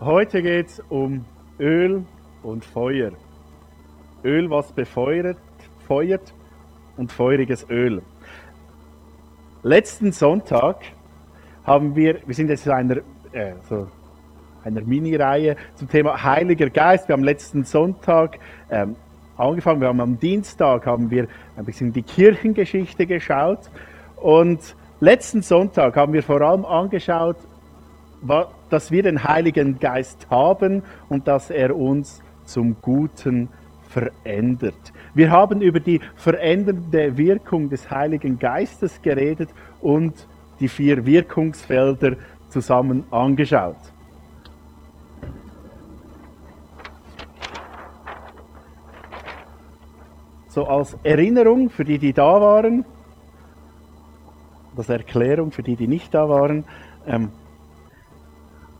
Heute geht es um Öl und Feuer. Öl, was befeuert, feuert und feuriges Öl. Letzten Sonntag haben wir, wir sind jetzt in einer, äh, so einer Mini-Reihe zum Thema Heiliger Geist. Wir haben letzten Sonntag ähm, angefangen, wir haben am Dienstag haben wir ein bisschen die Kirchengeschichte geschaut und letzten Sonntag haben wir vor allem angeschaut, dass wir den Heiligen Geist haben und dass er uns zum Guten verändert. Wir haben über die verändernde Wirkung des Heiligen Geistes geredet und die vier Wirkungsfelder zusammen angeschaut. So als Erinnerung für die, die da waren, als Erklärung für die, die nicht da waren, ähm,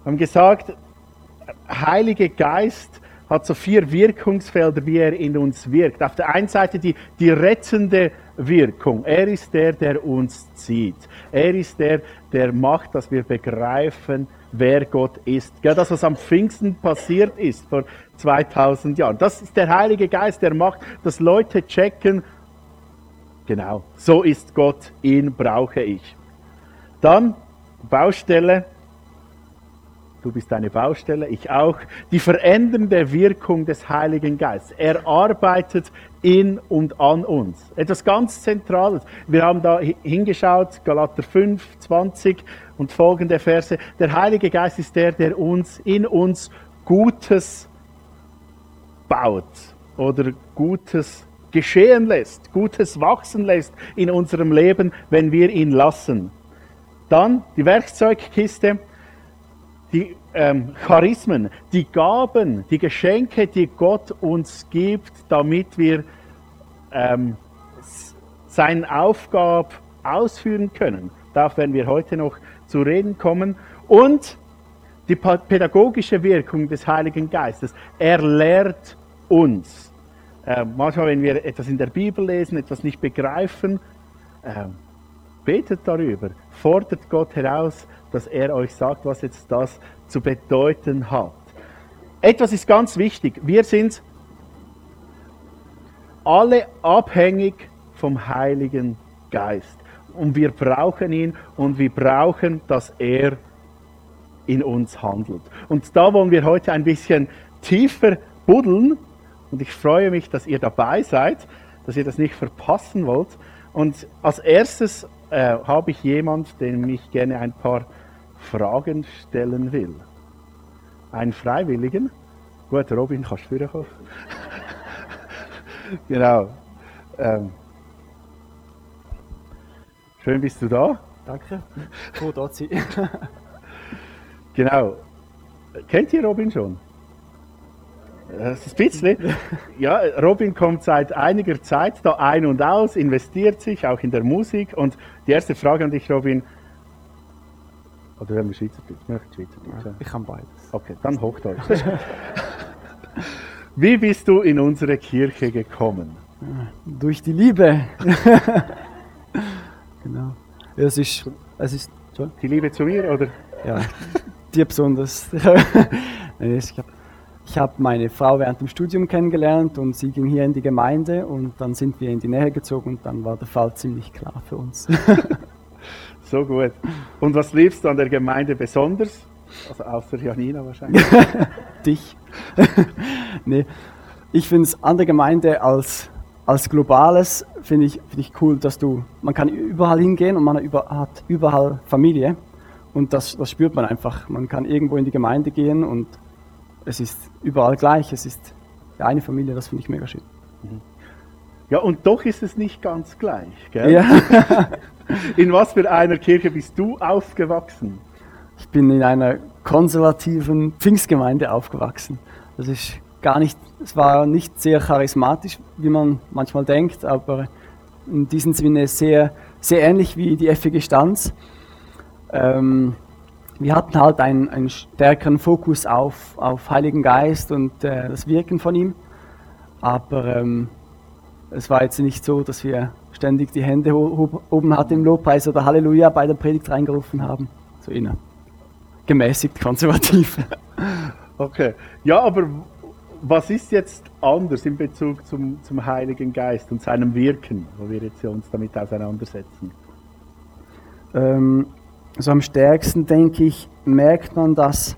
haben gesagt, Heilige Geist hat so vier Wirkungsfelder, wie er in uns wirkt. Auf der einen Seite die, die rettende Wirkung. Er ist der, der uns zieht. Er ist der, der macht, dass wir begreifen, wer Gott ist. Ja, das, was am Pfingsten passiert ist vor 2000 Jahren. Das ist der Heilige Geist, der macht, dass Leute checken, genau, so ist Gott, ihn brauche ich. Dann Baustelle, Du bist eine Baustelle, ich auch. Die verändernde Wirkung des Heiligen Geistes. Er arbeitet in und an uns. Etwas ganz Zentrales. Wir haben da hingeschaut, Galater 5, 20 und folgende Verse. Der Heilige Geist ist der, der uns in uns Gutes baut oder Gutes geschehen lässt, Gutes wachsen lässt in unserem Leben, wenn wir ihn lassen. Dann die Werkzeugkiste die ähm, Charismen, die Gaben, die Geschenke, die Gott uns gibt, damit wir ähm, seine Aufgabe ausführen können. Darauf werden wir heute noch zu reden kommen. Und die pädagogische Wirkung des Heiligen Geistes. Er lehrt uns. Äh, manchmal, wenn wir etwas in der Bibel lesen, etwas nicht begreifen, äh, betet darüber, fordert Gott heraus, dass er euch sagt, was jetzt das zu bedeuten hat. Etwas ist ganz wichtig. Wir sind alle abhängig vom Heiligen Geist. Und wir brauchen ihn und wir brauchen, dass er in uns handelt. Und da wollen wir heute ein bisschen tiefer buddeln. Und ich freue mich, dass ihr dabei seid, dass ihr das nicht verpassen wollt. Und als erstes äh, habe ich jemand, dem ich gerne ein paar Fragen stellen will. Ein Freiwilligen. Gut, Robin, kannst du kommen? genau. Ähm. Schön bist du da. Danke. Froh, da sein. genau. Kennt ihr Robin schon? Das ist ein bisschen. Ja, Robin kommt seit einiger Zeit da ein und aus, investiert sich auch in der Musik. Und die erste Frage an dich, Robin, oder wenn wir Schweizerdeutsch? Wir Schweizerdeutsch. Ja, ich kann beides. Okay, dann Hochdeutsch. Wie bist du in unsere Kirche gekommen? Durch die Liebe. genau. Es ist, es ist. Die Liebe zu mir, oder? Ja, dir besonders. ich habe ich hab meine Frau während dem Studium kennengelernt und sie ging hier in die Gemeinde und dann sind wir in die Nähe gezogen und dann war der Fall ziemlich klar für uns. So gut. Und was liebst du an der Gemeinde besonders? Also außer Janina wahrscheinlich. Dich. nee. Ich finde es an der Gemeinde als, als globales, finde ich, find ich cool, dass du, man kann überall hingehen und man hat überall Familie. Und das, das spürt man einfach. Man kann irgendwo in die Gemeinde gehen und es ist überall gleich. Es ist eine Familie, das finde ich mega schön. Ja, und doch ist es nicht ganz gleich. Gell? Ja. in was für einer Kirche bist du aufgewachsen? Ich bin in einer konservativen Pfingstgemeinde aufgewachsen. Das ist gar nicht, es war nicht sehr charismatisch, wie man manchmal denkt, aber in diesem Sinne sehr, sehr ähnlich wie die FG Stanz. Ähm, wir hatten halt einen, einen stärkeren Fokus auf, auf Heiligen Geist und äh, das Wirken von ihm. Aber ähm, es war jetzt nicht so, dass wir ständig die Hände oben hatten im Lobpreis oder Halleluja bei der Predigt reingerufen haben. So inner. Gemäßigt konservativ. Okay. Ja, aber was ist jetzt anders in Bezug zum, zum Heiligen Geist und seinem Wirken, wo wir jetzt uns damit auseinandersetzen? Ähm, so am stärksten, denke ich, merkt man das,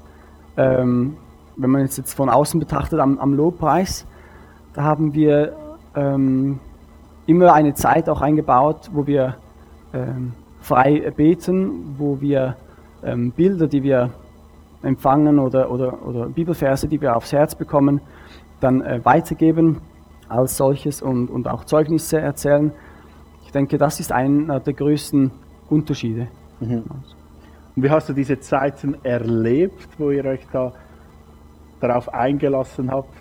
ähm, wenn man jetzt, jetzt von außen betrachtet, am, am Lobpreis. Da haben wir ähm, immer eine Zeit auch eingebaut, wo wir ähm, frei beten, wo wir ähm, Bilder, die wir empfangen oder, oder, oder Bibelverse, die wir aufs Herz bekommen, dann äh, weitergeben als solches und, und auch Zeugnisse erzählen. Ich denke, das ist einer der größten Unterschiede. Mhm. Und wie hast du diese Zeiten erlebt, wo ihr euch da darauf eingelassen habt?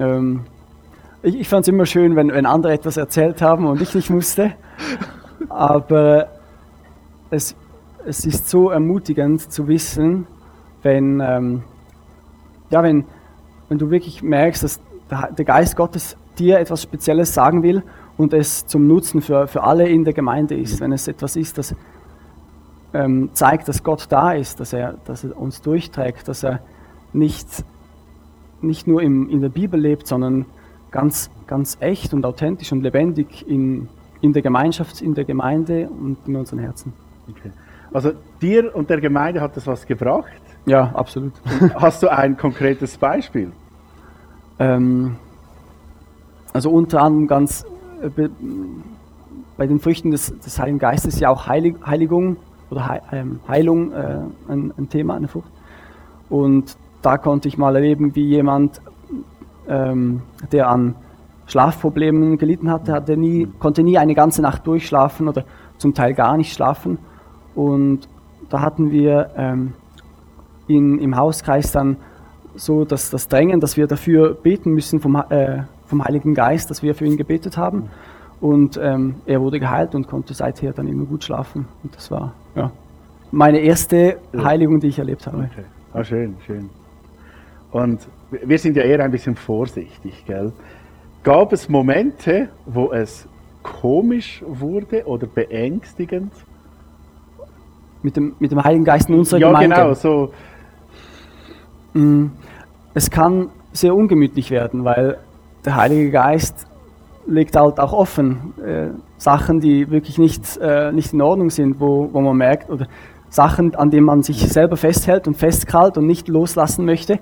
Ähm, ich, ich fand es immer schön, wenn, wenn andere etwas erzählt haben und ich nicht musste. Aber es, es ist so ermutigend zu wissen, wenn, ähm, ja, wenn, wenn du wirklich merkst, dass der Geist Gottes dir etwas Spezielles sagen will und es zum Nutzen für, für alle in der Gemeinde ist. Wenn es etwas ist, das ähm, zeigt, dass Gott da ist, dass er, dass er uns durchträgt, dass er nicht, nicht nur im, in der Bibel lebt, sondern ganz, ganz echt und authentisch und lebendig in, in der Gemeinschaft, in der Gemeinde und in unseren Herzen. Okay. Also dir und der Gemeinde hat das was gebracht? Ja, absolut. Hast du ein konkretes Beispiel? Ähm, also unter anderem ganz bei den Früchten des, des, Heiligen Geistes ja auch Heilig, Heiligung oder He, ähm, Heilung äh, ein, ein, Thema, eine Frucht. Und da konnte ich mal erleben, wie jemand, ähm, der an Schlafproblemen gelitten hatte, hatte nie, konnte nie eine ganze Nacht durchschlafen oder zum Teil gar nicht schlafen und da hatten wir ähm, in, im Hauskreis dann so dass das Drängen, dass wir dafür beten müssen vom, äh, vom Heiligen Geist, dass wir für ihn gebetet haben. Und ähm, er wurde geheilt und konnte seither dann immer gut schlafen. Und das war ja, meine erste Heiligung, die ich erlebt habe. Okay. Ah, schön, schön. Und wir sind ja eher ein bisschen vorsichtig, gell? Gab es Momente, wo es komisch wurde oder beängstigend? mit dem, mit dem Heiligen Geist in unserer ja, Gemeinde. Ja, genau, so. Mm, es kann sehr ungemütlich werden, weil der Heilige Geist legt halt auch offen äh, Sachen, die wirklich nicht, äh, nicht in Ordnung sind, wo, wo man merkt, oder Sachen, an denen man sich selber festhält und festkrallt und nicht loslassen möchte,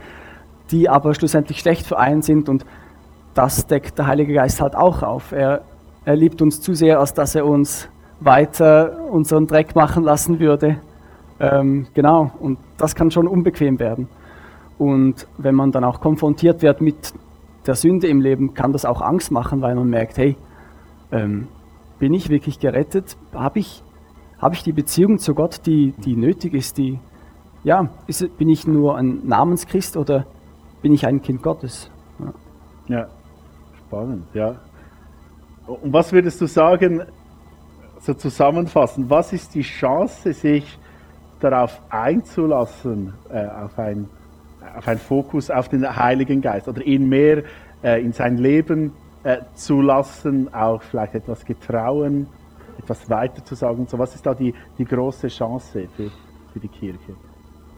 die aber schlussendlich schlecht für einen sind und das deckt der Heilige Geist halt auch auf. Er, er liebt uns zu sehr, als dass er uns weiter unseren Dreck machen lassen würde. Ähm, genau, und das kann schon unbequem werden. Und wenn man dann auch konfrontiert wird mit der Sünde im Leben, kann das auch Angst machen, weil man merkt, hey, ähm, bin ich wirklich gerettet? Habe ich, hab ich die Beziehung zu Gott, die, die nötig ist? Die, ja, ist, bin ich nur ein Namenschrist oder bin ich ein Kind Gottes? Ja, ja spannend, ja. Und was würdest du sagen, so zusammenfassen, was ist die Chance, sich darauf einzulassen, äh, auf, ein, auf einen Fokus auf den Heiligen Geist oder ihn mehr äh, in sein Leben äh, zu lassen, auch vielleicht etwas getrauen, etwas weiter zu sagen. So, was ist da die, die große Chance für, für die Kirche?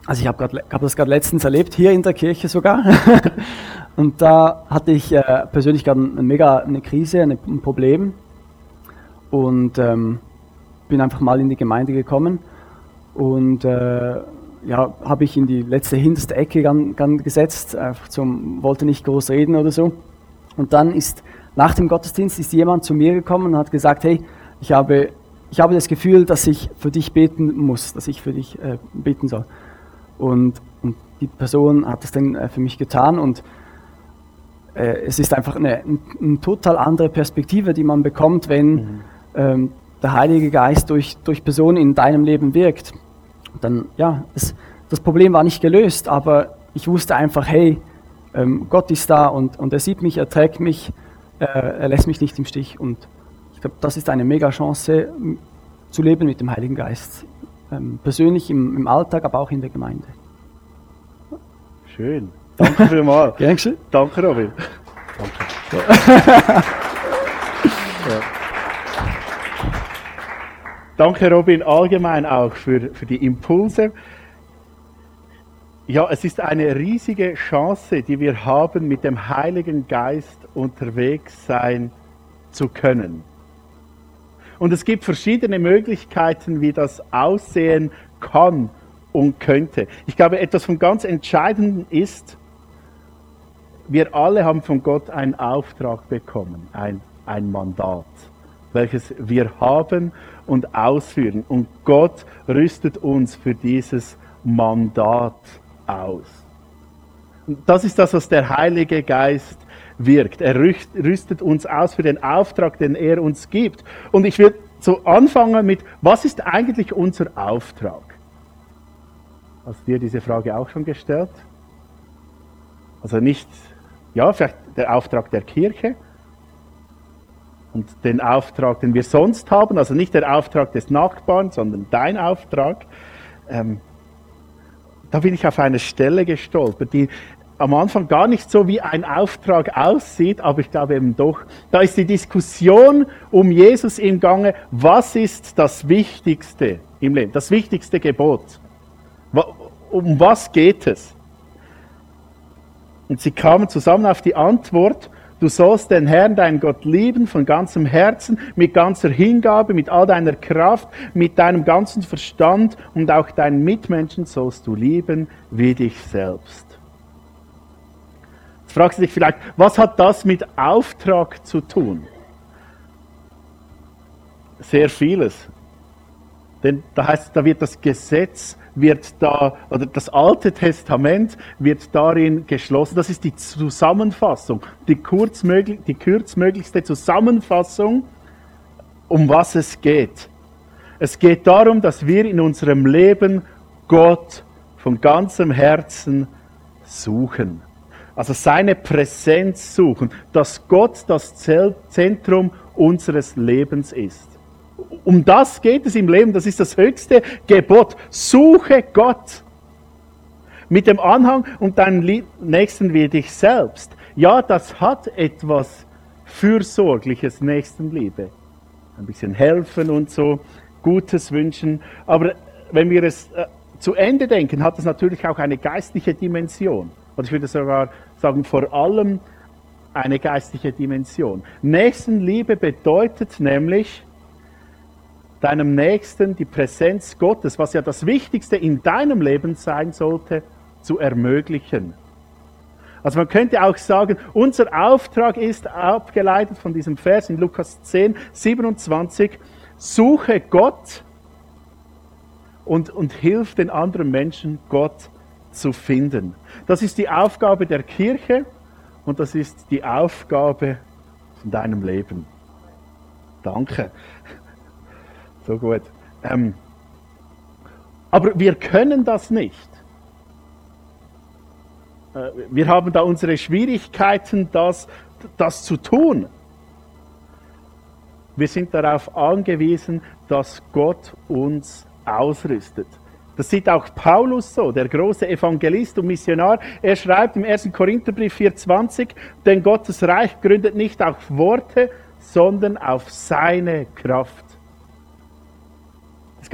Also ich habe hab das gerade letztens erlebt, hier in der Kirche sogar. Und da hatte ich äh, persönlich gerade eine mega eine Krise, eine, ein Problem und ähm, bin einfach mal in die Gemeinde gekommen und äh, ja, habe ich in die letzte hinterste Ecke gan, gan gesetzt, einfach zum, wollte nicht groß reden oder so. Und dann ist nach dem Gottesdienst ist jemand zu mir gekommen und hat gesagt, hey, ich habe, ich habe das Gefühl, dass ich für dich beten muss, dass ich für dich äh, beten soll. Und, und, die Person hat das dann äh, für mich getan und äh, es ist einfach eine, eine, eine, total andere Perspektive, die man bekommt, wenn mhm ähm, der Heilige Geist durch, durch Personen in deinem Leben wirkt, dann, ja, es, das Problem war nicht gelöst, aber ich wusste einfach, hey, ähm, Gott ist da und, und er sieht mich, er trägt mich, äh, er lässt mich nicht im Stich. Und ich glaube, das ist eine mega Chance, zu leben mit dem Heiligen Geist. Ähm, persönlich im, im Alltag, aber auch in der Gemeinde. Schön. Danke vielmals. Danke, Robin. Danke. ja. Danke, Robin, allgemein auch für, für die Impulse. ja, es ist eine riesige Chance, die wir haben, mit dem Heiligen Geist unterwegs sein zu können. Und es gibt verschiedene Möglichkeiten, wie das aussehen kann und könnte. Ich glaube, etwas von ganz Entscheidendem ist, wir alle haben von Gott einen Auftrag bekommen, ein, ein Mandat, welches wir haben und ausführen. Und Gott rüstet uns für dieses Mandat aus. Das ist das, was der Heilige Geist wirkt. Er rüstet uns aus für den Auftrag, den er uns gibt. Und ich will so anfangen mit, was ist eigentlich unser Auftrag? Hast du dir diese Frage auch schon gestellt? Also nicht, ja, vielleicht der Auftrag der Kirche und den Auftrag, den wir sonst haben, also nicht der Auftrag des Nachbarn, sondern dein Auftrag. Ähm, da bin ich auf eine Stelle gestolpert, die am Anfang gar nicht so wie ein Auftrag aussieht, aber ich glaube eben doch, da ist die Diskussion um Jesus im Gange, was ist das Wichtigste im Leben, das wichtigste Gebot. Um was geht es? Und sie kamen zusammen auf die Antwort, Du sollst den Herrn, deinen Gott, lieben von ganzem Herzen, mit ganzer Hingabe, mit all deiner Kraft, mit deinem ganzen Verstand und auch deinen Mitmenschen sollst du lieben wie dich selbst. Jetzt fragst du dich vielleicht, was hat das mit Auftrag zu tun? Sehr vieles. Denn da heißt, da wird das Gesetz wird da, oder das Alte Testament wird darin geschlossen. Das ist die Zusammenfassung, die, kurzmöglich, die kürzmöglichste Zusammenfassung, um was es geht. Es geht darum, dass wir in unserem Leben Gott von ganzem Herzen suchen. Also seine Präsenz suchen, dass Gott das Zentrum unseres Lebens ist. Um das geht es im Leben, das ist das höchste Gebot. Suche Gott. Mit dem Anhang und deinen Nächsten wie dich selbst. Ja, das hat etwas Fürsorgliches, Nächstenliebe. Ein bisschen helfen und so, Gutes wünschen. Aber wenn wir es äh, zu Ende denken, hat es natürlich auch eine geistliche Dimension. Und ich würde sogar sagen, vor allem eine geistliche Dimension. Nächstenliebe bedeutet nämlich, deinem Nächsten die Präsenz Gottes, was ja das Wichtigste in deinem Leben sein sollte, zu ermöglichen. Also man könnte auch sagen, unser Auftrag ist abgeleitet von diesem Vers in Lukas 10, 27, suche Gott und, und hilf den anderen Menschen, Gott zu finden. Das ist die Aufgabe der Kirche und das ist die Aufgabe von deinem Leben. Danke. So gut. Ähm, aber wir können das nicht. Äh, wir haben da unsere Schwierigkeiten, das, das zu tun. Wir sind darauf angewiesen, dass Gott uns ausrüstet. Das sieht auch Paulus so, der große Evangelist und Missionar. Er schreibt im 1. Korintherbrief 4,20, denn Gottes Reich gründet nicht auf Worte, sondern auf seine Kraft.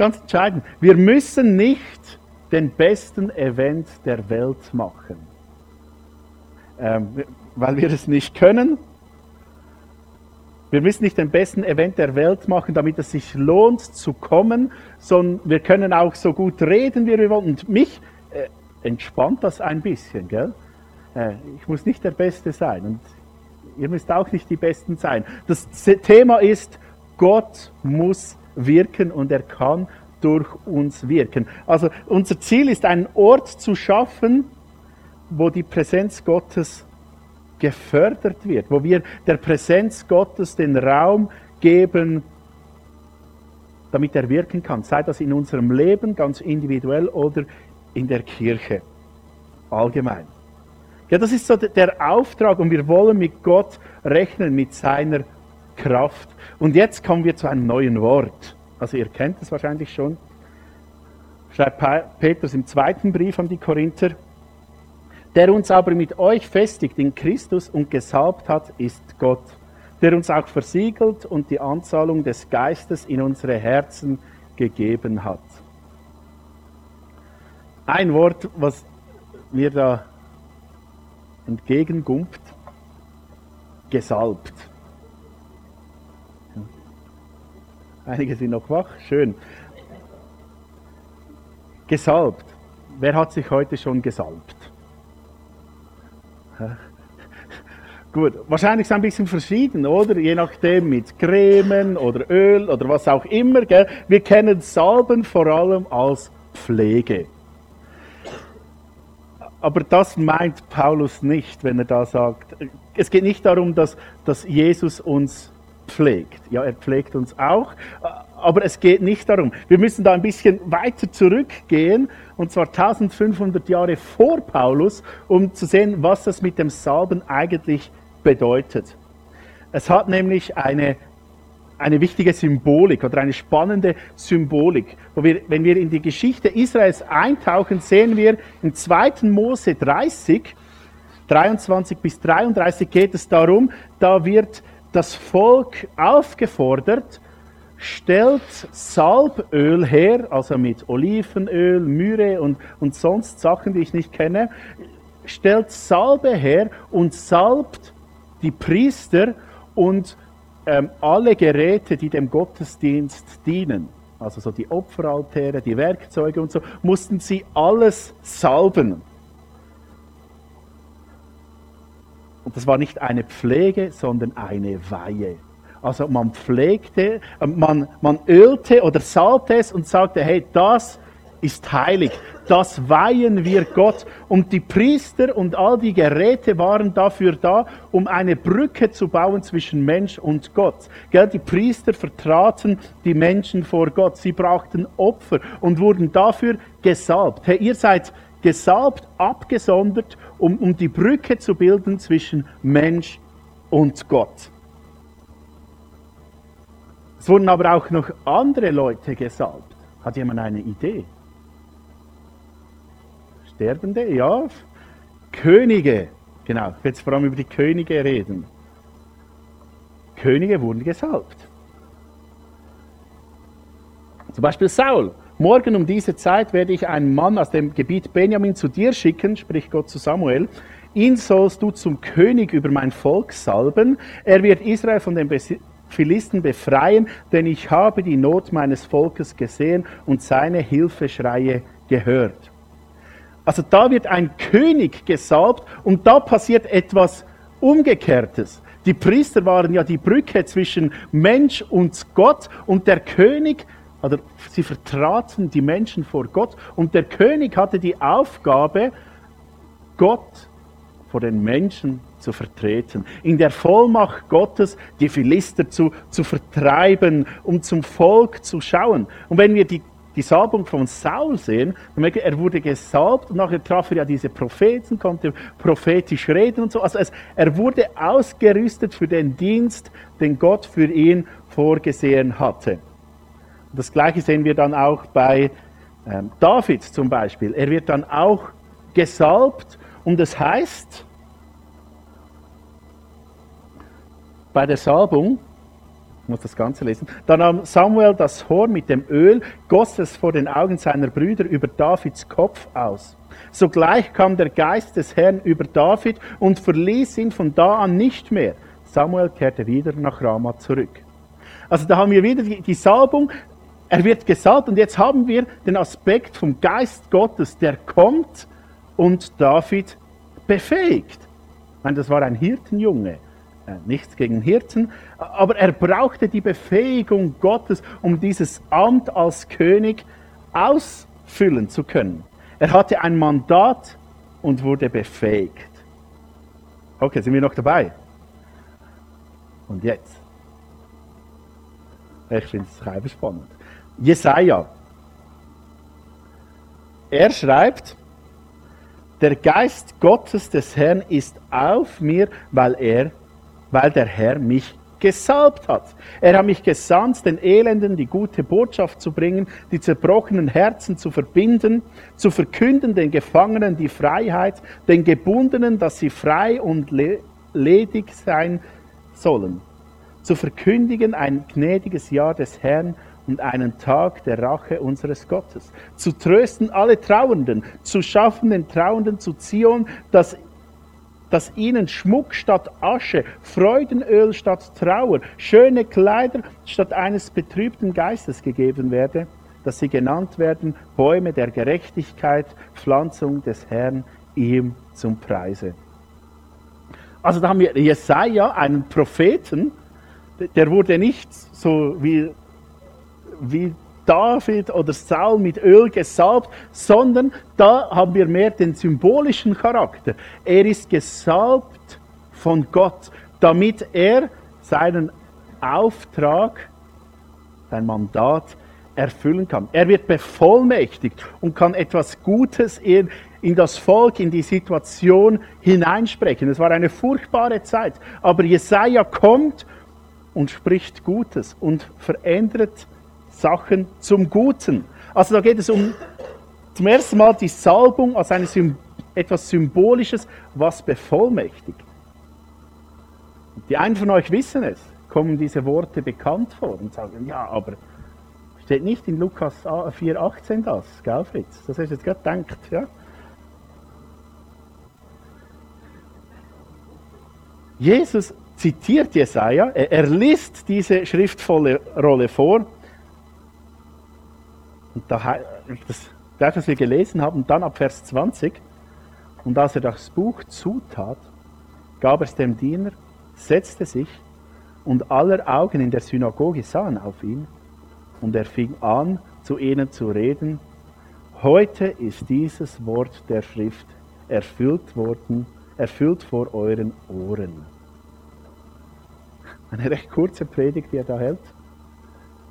Ganz entscheidend. Wir müssen nicht den besten Event der Welt machen, ähm, weil wir es nicht können. Wir müssen nicht den besten Event der Welt machen, damit es sich lohnt zu kommen, sondern wir können auch so gut reden, wie wir wollen. Und mich äh, entspannt das ein bisschen. Gell? Äh, ich muss nicht der Beste sein und ihr müsst auch nicht die Besten sein. Das Thema ist, Gott muss wirken und er kann durch uns wirken. Also unser Ziel ist, einen Ort zu schaffen, wo die Präsenz Gottes gefördert wird, wo wir der Präsenz Gottes den Raum geben, damit er wirken kann. Sei das in unserem Leben ganz individuell oder in der Kirche allgemein. Ja, das ist so der Auftrag und wir wollen mit Gott rechnen, mit seiner Kraft. Und jetzt kommen wir zu einem neuen Wort. Also ihr kennt es wahrscheinlich schon. Schreibt Petrus im zweiten Brief an die Korinther. Der uns aber mit euch festigt in Christus und gesalbt hat, ist Gott, der uns auch versiegelt und die Anzahlung des Geistes in unsere Herzen gegeben hat. Ein Wort, was mir da entgegengumpt, gesalbt. Einige sind noch wach, schön. Gesalbt. Wer hat sich heute schon gesalbt? Gut, wahrscheinlich ist es ein bisschen verschieden, oder? Je nachdem mit Cremen oder Öl oder was auch immer. Gell? Wir kennen Salben vor allem als Pflege. Aber das meint Paulus nicht, wenn er da sagt, es geht nicht darum, dass, dass Jesus uns pflegt. Ja, er pflegt uns auch, aber es geht nicht darum. Wir müssen da ein bisschen weiter zurückgehen, und zwar 1500 Jahre vor Paulus, um zu sehen, was das mit dem Salben eigentlich bedeutet. Es hat nämlich eine, eine wichtige Symbolik oder eine spannende Symbolik. Wo wir, wenn wir in die Geschichte Israels eintauchen, sehen wir in 2. Mose 30, 23 bis 33 geht es darum, da wird das Volk aufgefordert, stellt Salböl her, also mit Olivenöl, Mühre und, und sonst Sachen, die ich nicht kenne, stellt Salbe her und salbt die Priester und ähm, alle Geräte, die dem Gottesdienst dienen, also so die Opferaltäre, die Werkzeuge und so, mussten sie alles salben. Und das war nicht eine Pflege, sondern eine Weihe. Also man pflegte, äh, man, man ölte oder salbte es und sagte, hey, das ist heilig. Das weihen wir Gott. Und die Priester und all die Geräte waren dafür da, um eine Brücke zu bauen zwischen Mensch und Gott. Gell, die Priester vertraten die Menschen vor Gott. Sie brauchten Opfer und wurden dafür gesalbt. Hey, ihr seid gesalbt, abgesondert, um, um die Brücke zu bilden zwischen Mensch und Gott. Es wurden aber auch noch andere Leute gesalbt. Hat jemand eine Idee? Sterbende, ja. Könige, genau. Ich will jetzt vor allem über die Könige reden. Könige wurden gesalbt. Zum Beispiel Saul. Morgen um diese Zeit werde ich einen Mann aus dem Gebiet Benjamin zu dir schicken, spricht Gott zu Samuel. Ihn sollst du zum König über mein Volk salben. Er wird Israel von den Philisten befreien, denn ich habe die Not meines Volkes gesehen und seine Hilfeschreie gehört. Also da wird ein König gesalbt und da passiert etwas Umgekehrtes. Die Priester waren ja die Brücke zwischen Mensch und Gott und der König, oder sie vertraten die Menschen vor Gott und der König hatte die Aufgabe, Gott vor den Menschen zu vertreten, in der Vollmacht Gottes die Philister zu, zu vertreiben, um zum Volk zu schauen. Und wenn wir die die Salbung von Saul sehen, dann merken er wurde gesalbt und nachher traf er ja diese Propheten, konnte prophetisch reden und so. Also es, er wurde ausgerüstet für den Dienst, den Gott für ihn vorgesehen hatte. Das gleiche sehen wir dann auch bei ähm, David zum Beispiel. Er wird dann auch gesalbt und es heißt bei der Salbung, ich muss das Ganze lesen. Da nahm Samuel das Horn mit dem Öl, goss es vor den Augen seiner Brüder über Davids Kopf aus. Sogleich kam der Geist des Herrn über David und verließ ihn von da an nicht mehr. Samuel kehrte wieder nach Rama zurück. Also da haben wir wieder die Salbung. Er wird gesalbt und jetzt haben wir den Aspekt vom Geist Gottes, der kommt und David befähigt. Ich meine, das war ein Hirtenjunge. Äh, nichts gegen Hirten, aber er brauchte die Befähigung Gottes, um dieses Amt als König ausfüllen zu können. Er hatte ein Mandat und wurde befähigt. Okay, sind wir noch dabei? Und jetzt? Ich finde es spannend. Jesaja. Er schreibt, der Geist Gottes des Herrn ist auf mir, weil er weil der Herr mich gesalbt hat. Er hat mich gesandt, den Elenden die gute Botschaft zu bringen, die zerbrochenen Herzen zu verbinden, zu verkünden den Gefangenen die Freiheit, den Gebundenen, dass sie frei und le ledig sein sollen, zu verkündigen ein gnädiges Jahr des Herrn und einen Tag der Rache unseres Gottes. Zu trösten alle Trauernden, zu schaffen den Trauernden zu Zion, dass, dass ihnen Schmuck statt Asche, Freudenöl statt Trauer, schöne Kleider statt eines betrübten Geistes gegeben werde, dass sie genannt werden Bäume der Gerechtigkeit, Pflanzung des Herrn, ihm zum Preise. Also da haben wir Jesaja, einen Propheten, der wurde nicht so wie, wie David oder Saul mit Öl gesalbt, sondern da haben wir mehr den symbolischen Charakter. Er ist gesalbt von Gott, damit er seinen Auftrag, sein Mandat erfüllen kann. Er wird bevollmächtigt und kann etwas Gutes in, in das Volk, in die Situation hineinsprechen. Es war eine furchtbare Zeit, aber Jesaja kommt und spricht Gutes und verändert Sachen zum Guten. Also da geht es um zum ersten Mal die Salbung als eine, etwas Symbolisches, was bevollmächtigt. Die einen von euch wissen es, kommen diese Worte bekannt vor und sagen, ja, aber steht nicht in Lukas 4,18 das, gell Fritz? Das hast jetzt gerade gedacht, ja? Jesus zitiert Jesaja, er liest diese schriftvolle Rolle vor. Und da, das, das, wir gelesen haben, dann ab Vers 20. Und als er das Buch zutat, gab es dem Diener, setzte sich, und aller Augen in der Synagoge sahen auf ihn. Und er fing an, zu ihnen zu reden. Heute ist dieses Wort der Schrift erfüllt worden, erfüllt vor euren Ohren. Eine recht kurze Predigt, die er da hält.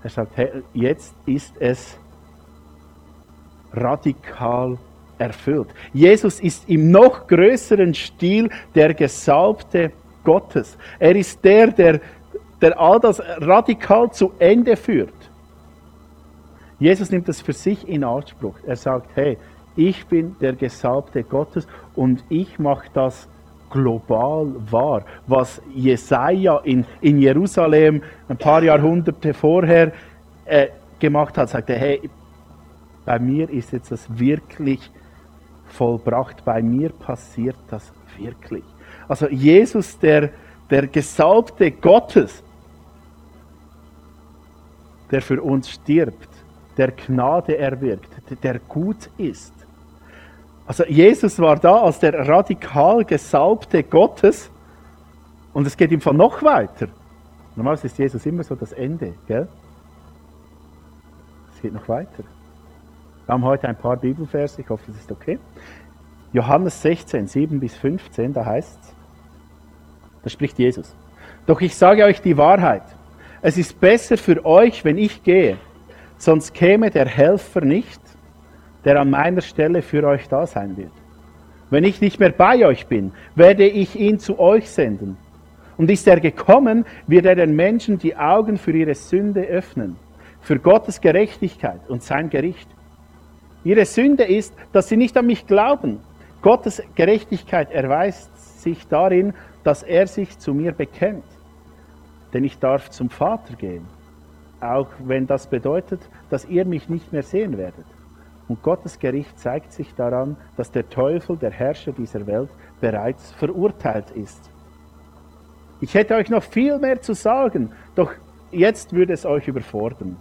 Er sagt, hey, jetzt ist es radikal erfüllt. Jesus ist im noch größeren Stil der Gesalbte Gottes. Er ist der, der, der all das radikal zu Ende führt. Jesus nimmt das für sich in Anspruch. Er sagt, hey, ich bin der Gesalbte Gottes und ich mache das global wahr. Was Jesaja in, in Jerusalem ein paar Jahrhunderte vorher äh, gemacht hat, sagte, hey, bei mir ist jetzt das wirklich vollbracht, bei mir passiert das wirklich. Also Jesus, der, der Gesalbte Gottes, der für uns stirbt, der Gnade erwirkt, der gut ist, also Jesus war da als der radikal Gesalbte Gottes und es geht ihm von noch weiter. Normalerweise ist Jesus immer so das Ende, gell? Es geht noch weiter. Wir haben heute ein paar Bibelverse, ich hoffe, es ist okay. Johannes 16, 7 bis 15, da heißt es, da spricht Jesus. Doch ich sage euch die Wahrheit. Es ist besser für euch, wenn ich gehe, sonst käme der Helfer nicht der an meiner Stelle für euch da sein wird. Wenn ich nicht mehr bei euch bin, werde ich ihn zu euch senden. Und ist er gekommen, wird er den Menschen die Augen für ihre Sünde öffnen, für Gottes Gerechtigkeit und sein Gericht. Ihre Sünde ist, dass sie nicht an mich glauben. Gottes Gerechtigkeit erweist sich darin, dass er sich zu mir bekennt. Denn ich darf zum Vater gehen, auch wenn das bedeutet, dass ihr mich nicht mehr sehen werdet. Und Gottes Gericht zeigt sich daran, dass der Teufel, der Herrscher dieser Welt, bereits verurteilt ist. Ich hätte euch noch viel mehr zu sagen, doch jetzt würde es euch überfordern.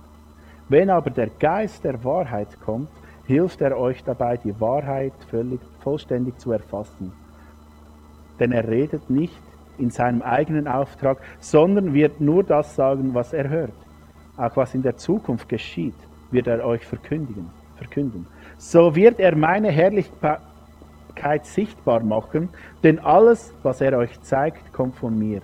Wenn aber der Geist der Wahrheit kommt, hilft er euch dabei, die Wahrheit völlig vollständig zu erfassen. Denn er redet nicht in seinem eigenen Auftrag, sondern wird nur das sagen, was er hört. Auch was in der Zukunft geschieht, wird er euch verkündigen verkünden. So wird er meine Herrlichkeit sichtbar machen, denn alles, was er euch zeigt, kommt von mir.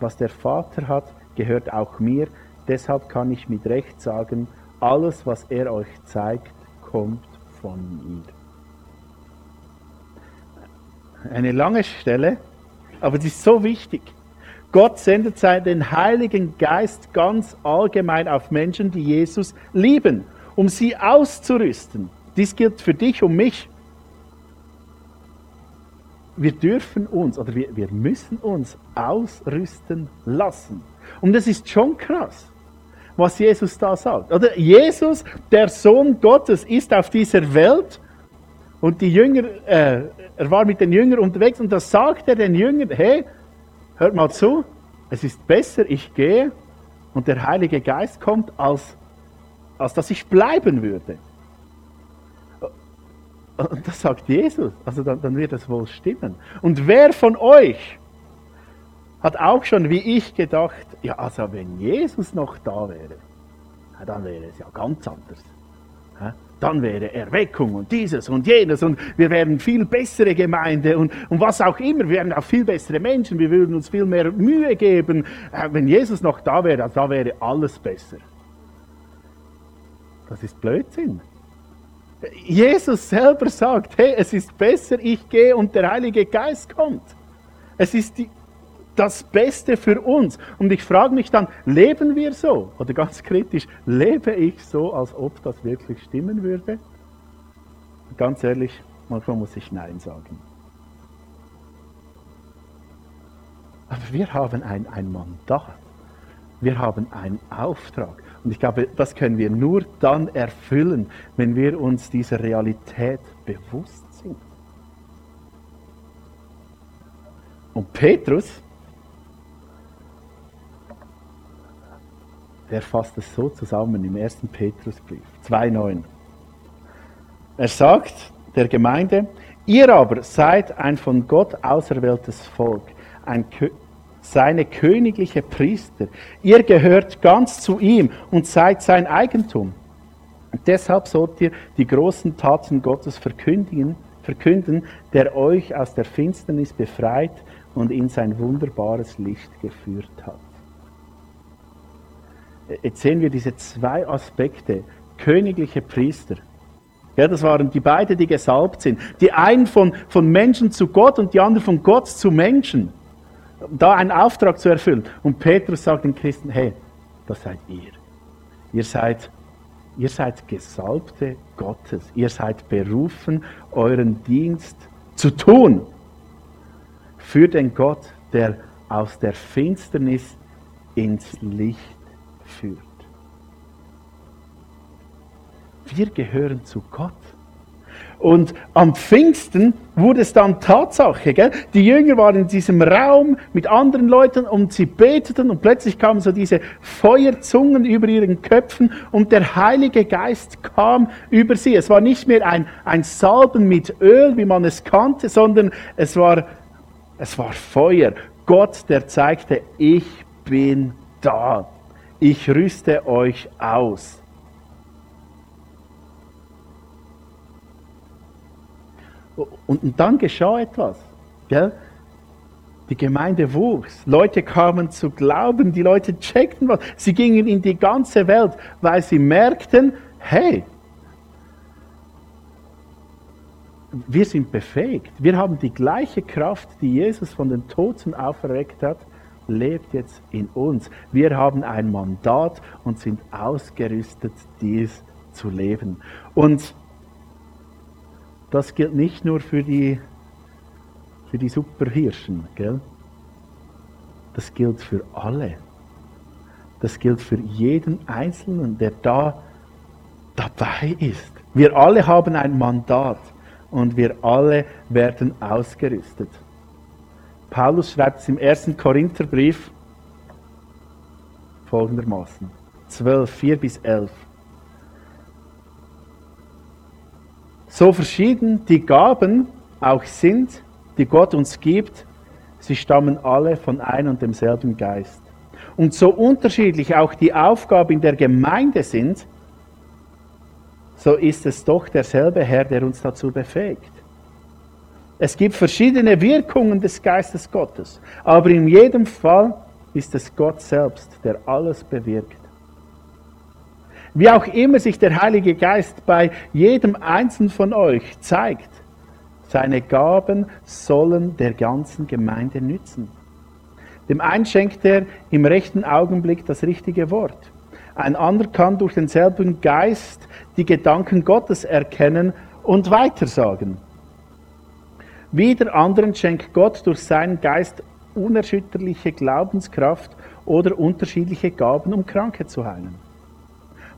Was der Vater hat, gehört auch mir, deshalb kann ich mit Recht sagen, alles, was er euch zeigt, kommt von mir. Eine lange Stelle, aber sie ist so wichtig. Gott sendet seinen Heiligen Geist ganz allgemein auf Menschen, die Jesus lieben um sie auszurüsten. Dies gilt für dich und mich. Wir dürfen uns oder wir, wir müssen uns ausrüsten lassen. Und das ist schon krass. Was Jesus da sagt. Oder Jesus, der Sohn Gottes, ist auf dieser Welt und die Jünger, äh, er war mit den Jüngern unterwegs und da sagt er den Jüngern, hey, hört mal zu, es ist besser, ich gehe und der Heilige Geist kommt, als, als dass ich bleiben würde. Und das sagt Jesus, also dann, dann wird es wohl stimmen. Und wer von euch hat auch schon wie ich gedacht, ja, also wenn Jesus noch da wäre, dann wäre es ja ganz anders. Dann wäre Erweckung und dieses und jenes und wir wären viel bessere Gemeinde und, und was auch immer. Wir wären auch viel bessere Menschen, wir würden uns viel mehr Mühe geben. Wenn Jesus noch da wäre, da wäre alles besser. Das ist Blödsinn. Jesus selber sagt, hey, es ist besser, ich gehe und der Heilige Geist kommt. Es ist die, das Beste für uns. Und ich frage mich dann, leben wir so? Oder ganz kritisch, lebe ich so, als ob das wirklich stimmen würde? Ganz ehrlich, manchmal muss ich Nein sagen. Aber wir haben ein, ein Mandat. Wir haben einen Auftrag. Und ich glaube, das können wir nur dann erfüllen, wenn wir uns dieser Realität bewusst sind. Und Petrus, der fasst es so zusammen im ersten Petrusbrief 2,9. Er sagt der Gemeinde, ihr aber seid ein von Gott auserwähltes Volk, ein, seine königliche Priester. Ihr gehört ganz zu ihm und seid sein Eigentum. Und deshalb sollt ihr die großen Taten Gottes verkündigen, verkünden, der euch aus der Finsternis befreit und in sein wunderbares Licht geführt hat. Jetzt sehen wir diese zwei Aspekte. Königliche Priester. Ja, das waren die beiden, die gesalbt sind. Die einen von, von Menschen zu Gott und die anderen von Gott zu Menschen da einen Auftrag zu erfüllen. Und Petrus sagt den Christen, hey, das seid ihr. Ihr seid, ihr seid Gesalbte Gottes. Ihr seid berufen, euren Dienst zu tun. Für den Gott, der aus der Finsternis ins Licht führt. Wir gehören zu Gott. Und am Pfingsten wurde es dann Tatsache. Gell? Die Jünger waren in diesem Raum mit anderen Leuten und sie beteten und plötzlich kamen so diese Feuerzungen über ihren Köpfen und der Heilige Geist kam über sie. Es war nicht mehr ein, ein Salben mit Öl, wie man es kannte, sondern es war, es war Feuer. Gott, der zeigte, ich bin da. Ich rüste euch aus. Und, dann geschah etwas. Gell? Die Gemeinde wuchs. Leute kamen zu glauben. Die Leute checkten was. Sie gingen in die ganze Welt, weil sie merkten, hey, wir sind befähigt. Wir haben die gleiche Kraft, die Jesus von den Toten auferweckt hat, lebt jetzt in uns. Wir haben ein Mandat und sind ausgerüstet, dies zu leben. Und das gilt nicht nur für die, für die Superhirschen, gell? Das gilt für alle. Das gilt für jeden Einzelnen, der da dabei ist. Wir alle haben ein Mandat und wir alle werden ausgerüstet. Paulus schreibt es im ersten Korintherbrief folgendermaßen. 12, 4 bis 11. So verschieden die Gaben auch sind, die Gott uns gibt, sie stammen alle von einem und demselben Geist. Und so unterschiedlich auch die Aufgaben in der Gemeinde sind, so ist es doch derselbe Herr, der uns dazu befähigt. Es gibt verschiedene Wirkungen des Geistes Gottes, aber in jedem Fall ist es Gott selbst, der alles bewirkt. Wie auch immer sich der Heilige Geist bei jedem Einzelnen von euch zeigt, seine Gaben sollen der ganzen Gemeinde nützen. Dem einen schenkt er im rechten Augenblick das richtige Wort. Ein anderer kann durch denselben Geist die Gedanken Gottes erkennen und weitersagen. Wieder anderen schenkt Gott durch seinen Geist unerschütterliche Glaubenskraft oder unterschiedliche Gaben, um Kranke zu heilen.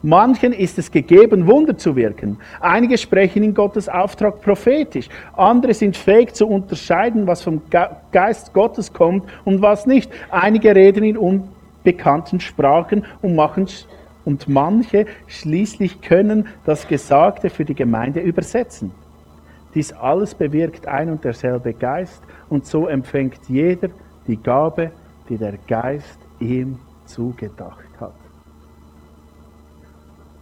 Manchen ist es gegeben, Wunder zu wirken. Einige sprechen in Gottes Auftrag prophetisch. Andere sind fähig zu unterscheiden, was vom Geist Gottes kommt und was nicht. Einige reden in unbekannten Sprachen und machen und manche schließlich können das Gesagte für die Gemeinde übersetzen. Dies alles bewirkt ein und derselbe Geist und so empfängt jeder die Gabe, die der Geist ihm zugedacht hat.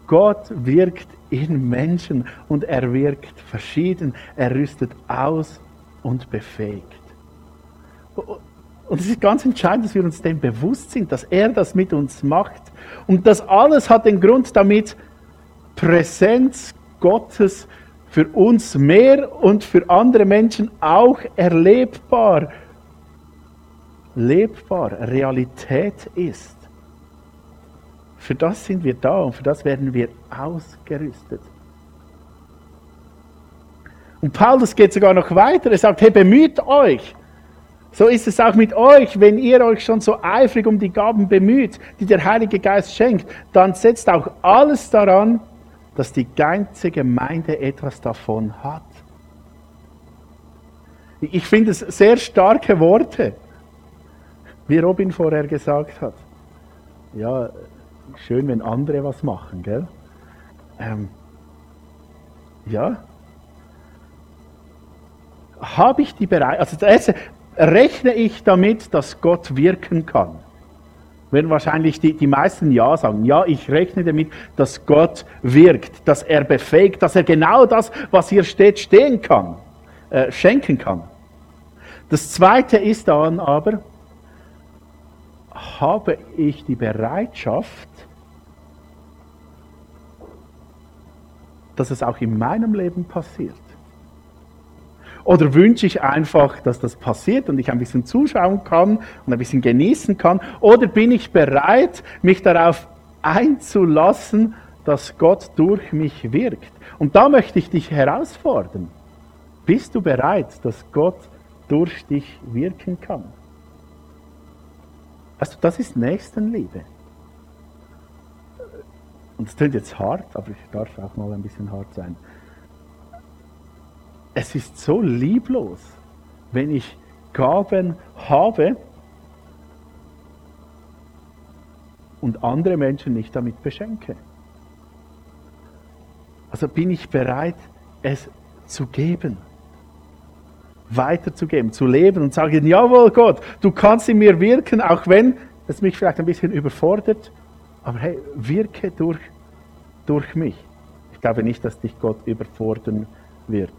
Gott wirkt in Menschen und er wirkt verschieden. Er rüstet aus und befähigt. Und es ist ganz entscheidend, dass wir uns dem bewusst sind, dass er das mit uns macht. Und das alles hat den Grund, damit Präsenz Gottes für uns mehr und für andere Menschen auch erlebbar, lebbar, Realität ist. Für das sind wir da und für das werden wir ausgerüstet. Und Paulus geht sogar noch weiter. Er sagt, hey, bemüht euch. So ist es auch mit euch. Wenn ihr euch schon so eifrig um die Gaben bemüht, die der Heilige Geist schenkt, dann setzt auch alles daran, dass die ganze Gemeinde etwas davon hat. Ich finde es sehr starke Worte, wie Robin vorher gesagt hat. Ja, schön, wenn andere was machen, gell? Ähm, ja. Habe ich die Bereitschaft, also das erste, rechne ich damit, dass Gott wirken kann? Werden wahrscheinlich die, die meisten Ja sagen. Ja, ich rechne damit, dass Gott wirkt, dass er befähigt, dass er genau das, was hier steht, stehen kann, äh, schenken kann. Das Zweite ist dann aber, habe ich die Bereitschaft, dass es auch in meinem Leben passiert? Oder wünsche ich einfach, dass das passiert und ich ein bisschen zuschauen kann und ein bisschen genießen kann? Oder bin ich bereit, mich darauf einzulassen, dass Gott durch mich wirkt? Und da möchte ich dich herausfordern. Bist du bereit, dass Gott durch dich wirken kann? Also das ist Nächstenliebe. Und es klingt jetzt hart, aber ich darf auch mal ein bisschen hart sein es ist so lieblos, wenn ich Gaben habe und andere Menschen nicht damit beschenke. Also bin ich bereit, es zu geben, weiterzugeben, zu leben und sagen, jawohl Gott, du kannst in mir wirken, auch wenn es mich vielleicht ein bisschen überfordert, aber hey, wirke durch, durch mich. Ich glaube nicht, dass dich Gott überfordern wird.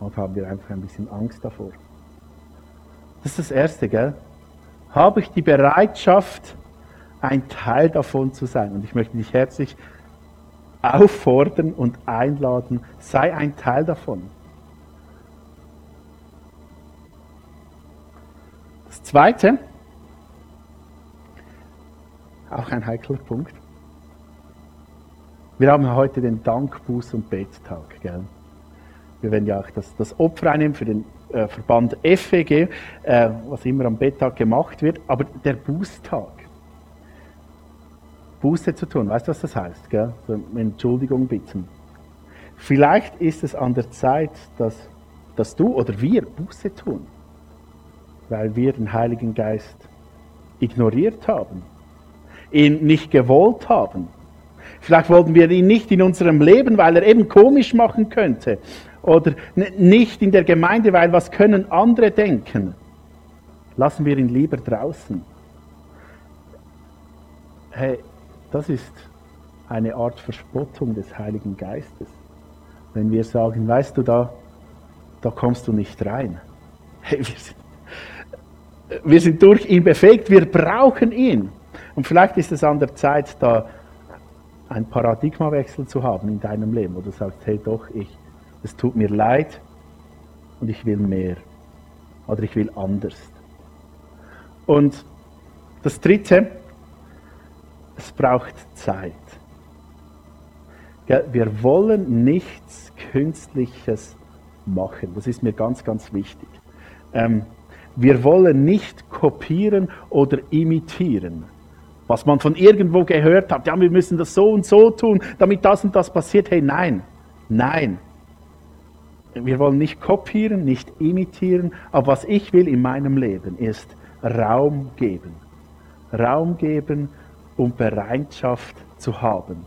Manchmal haben wir einfach ein bisschen Angst davor. Das ist das Erste, gell? Habe ich die Bereitschaft, ein Teil davon zu sein? Und ich möchte dich herzlich auffordern und einladen, sei ein Teil davon. Das Zweite, auch ein heikler Punkt. Wir haben heute den Dank, Buß und Bettag, gell? Wir werden ja auch das, das Opfer einnehmen für den äh, Verband FEG, äh, was immer am Betttag gemacht wird. Aber der Bußtag, Buße zu tun, weißt du, was das heißt? Gell? So, Entschuldigung bitten. Vielleicht ist es an der Zeit, dass, dass du oder wir Buße tun, weil wir den Heiligen Geist ignoriert haben, ihn nicht gewollt haben. Vielleicht wollten wir ihn nicht in unserem Leben, weil er eben komisch machen könnte oder nicht in der Gemeinde, weil was können andere denken? Lassen wir ihn lieber draußen. Hey, das ist eine Art Verspottung des Heiligen Geistes. Wenn wir sagen, weißt du, da, da kommst du nicht rein. Hey, wir sind, wir sind durch ihn befähigt, wir brauchen ihn. Und vielleicht ist es an der Zeit, da einen Paradigmawechsel zu haben in deinem Leben, wo du sagst, hey doch, ich, es tut mir leid und ich will mehr oder ich will anders. Und das Dritte, es braucht Zeit. Wir wollen nichts Künstliches machen. Das ist mir ganz, ganz wichtig. Ähm, Wir wollen nicht kopieren oder imitieren. Was man von irgendwo gehört hat, ja, wir müssen das so und so tun, damit das und das passiert. Hey, nein, nein. Wir wollen nicht kopieren, nicht imitieren, aber was ich will in meinem Leben ist Raum geben. Raum geben, um Bereitschaft zu haben.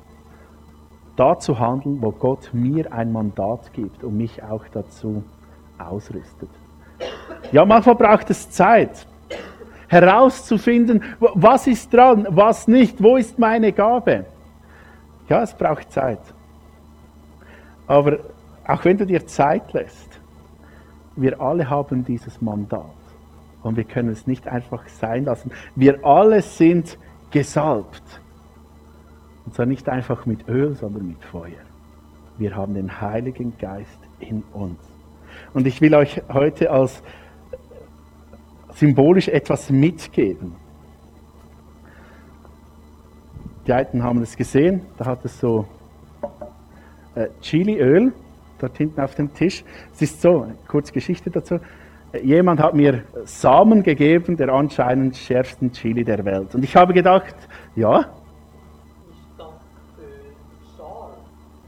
Da zu handeln, wo Gott mir ein Mandat gibt und mich auch dazu ausrüstet. Ja, manchmal braucht es Zeit, herauszufinden, was ist dran, was nicht, wo ist meine Gabe. Ja, es braucht Zeit. Aber auch wenn du dir Zeit lässt, wir alle haben dieses Mandat und wir können es nicht einfach sein lassen. Wir alle sind gesalbt. Und zwar nicht einfach mit Öl, sondern mit Feuer. Wir haben den Heiligen Geist in uns. Und ich will euch heute als symbolisch etwas mitgeben. Die einen haben es gesehen, da hat es so äh, Chiliöl dort hinten auf dem Tisch. Es ist so, kurze Geschichte dazu. Jemand hat mir Samen gegeben, der anscheinend schärfsten Chili der Welt. Und ich habe gedacht, ja.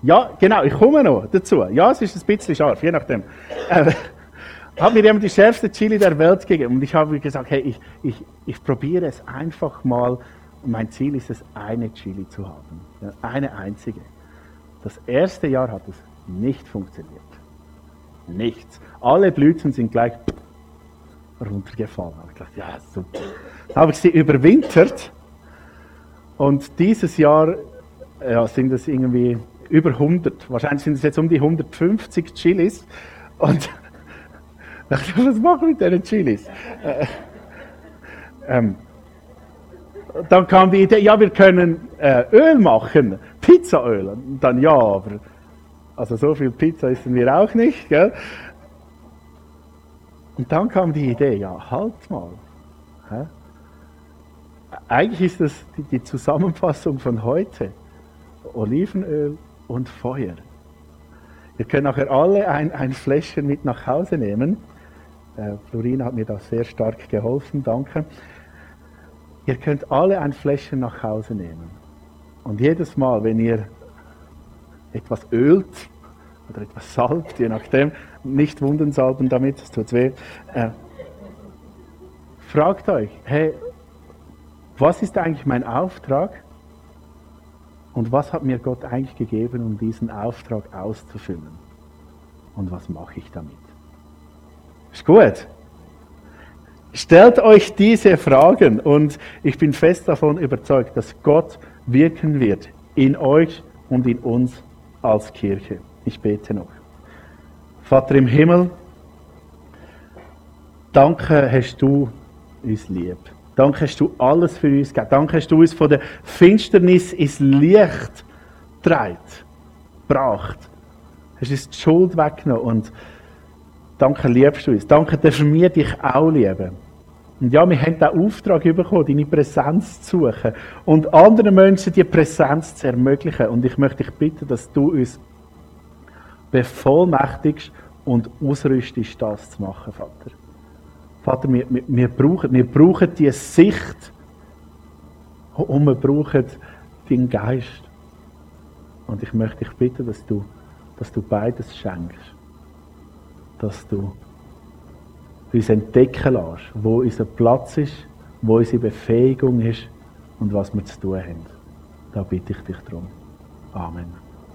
Ja, genau, ich komme noch dazu. Ja, es ist ein bisschen scharf, je nachdem. Äh, hat mir jemand die schärfste Chili der Welt gegeben. Und ich habe gesagt, hey, ich, ich, ich probiere es einfach mal. Und mein Ziel ist es, eine Chili zu haben. Eine einzige. Das erste Jahr hat es nicht funktioniert. Nichts. Alle Blüten sind gleich runtergefallen. Ich dachte, ja, super. Dann habe ich sie überwintert. Und dieses Jahr ja, sind es irgendwie über 100. Wahrscheinlich sind es jetzt um die 150 Chilis. Und dachte, was machen wir mit diesen Chilis? Äh, ähm, dann kam die Idee, ja, wir können äh, Öl machen, Pizzaöl. Und dann ja, aber also so viel Pizza essen wir auch nicht. Gell? Und dann kam die Idee, ja, halt mal. Hä? Eigentlich ist das die, Zusammenfassung von heute. Olivenöl und Feuer. Ihr könnt nachher alle ein, ein Fläschchen mit nach Hause nehmen. Äh, Florina hat mir da sehr stark geholfen, danke. Ihr könnt alle ein Fläschchen nach Hause nehmen. Und jedes Mal, wenn ihr etwas ölt oder etwas salbt, je nachdem, nicht Wunden salben damit, es tut weh. Äh, fragt euch, hey, was ist eigentlich mein Auftrag? Und was hat mir Gott eigentlich gegeben, um diesen Auftrag auszufüllen? Und was mache ich damit? Ist gut. Stellt euch diese Fragen und ich bin fest davon überzeugt, dass Gott wirken wird in euch und in uns als Kirche. Ich bete noch. Vater im Himmel, danke hast du uns lieb. Danke hast du alles für uns gegeben. Danke hast du uns von der Finsternis ins Licht getragen, gebracht. Hast uns die Schuld weggenommen und danke liebst du uns. Danke dürfen wir dich auch lieben. Und ja, wir haben den Auftrag bekommen, deine Präsenz zu suchen und anderen Menschen die Präsenz zu ermöglichen. Und ich möchte dich bitten, dass du uns bevollmächtigst und ausrüstest, das zu machen, Vater. Vater, wir, wir, wir, brauchen, wir brauchen diese Sicht und wir brauchen deinen Geist. Und ich möchte dich bitten, dass du, dass du beides schenkst. Dass du uns entdecken lässt, wo unser Platz ist, wo unsere Befähigung ist und was wir zu tun haben. Da bitte ich dich darum. Amen.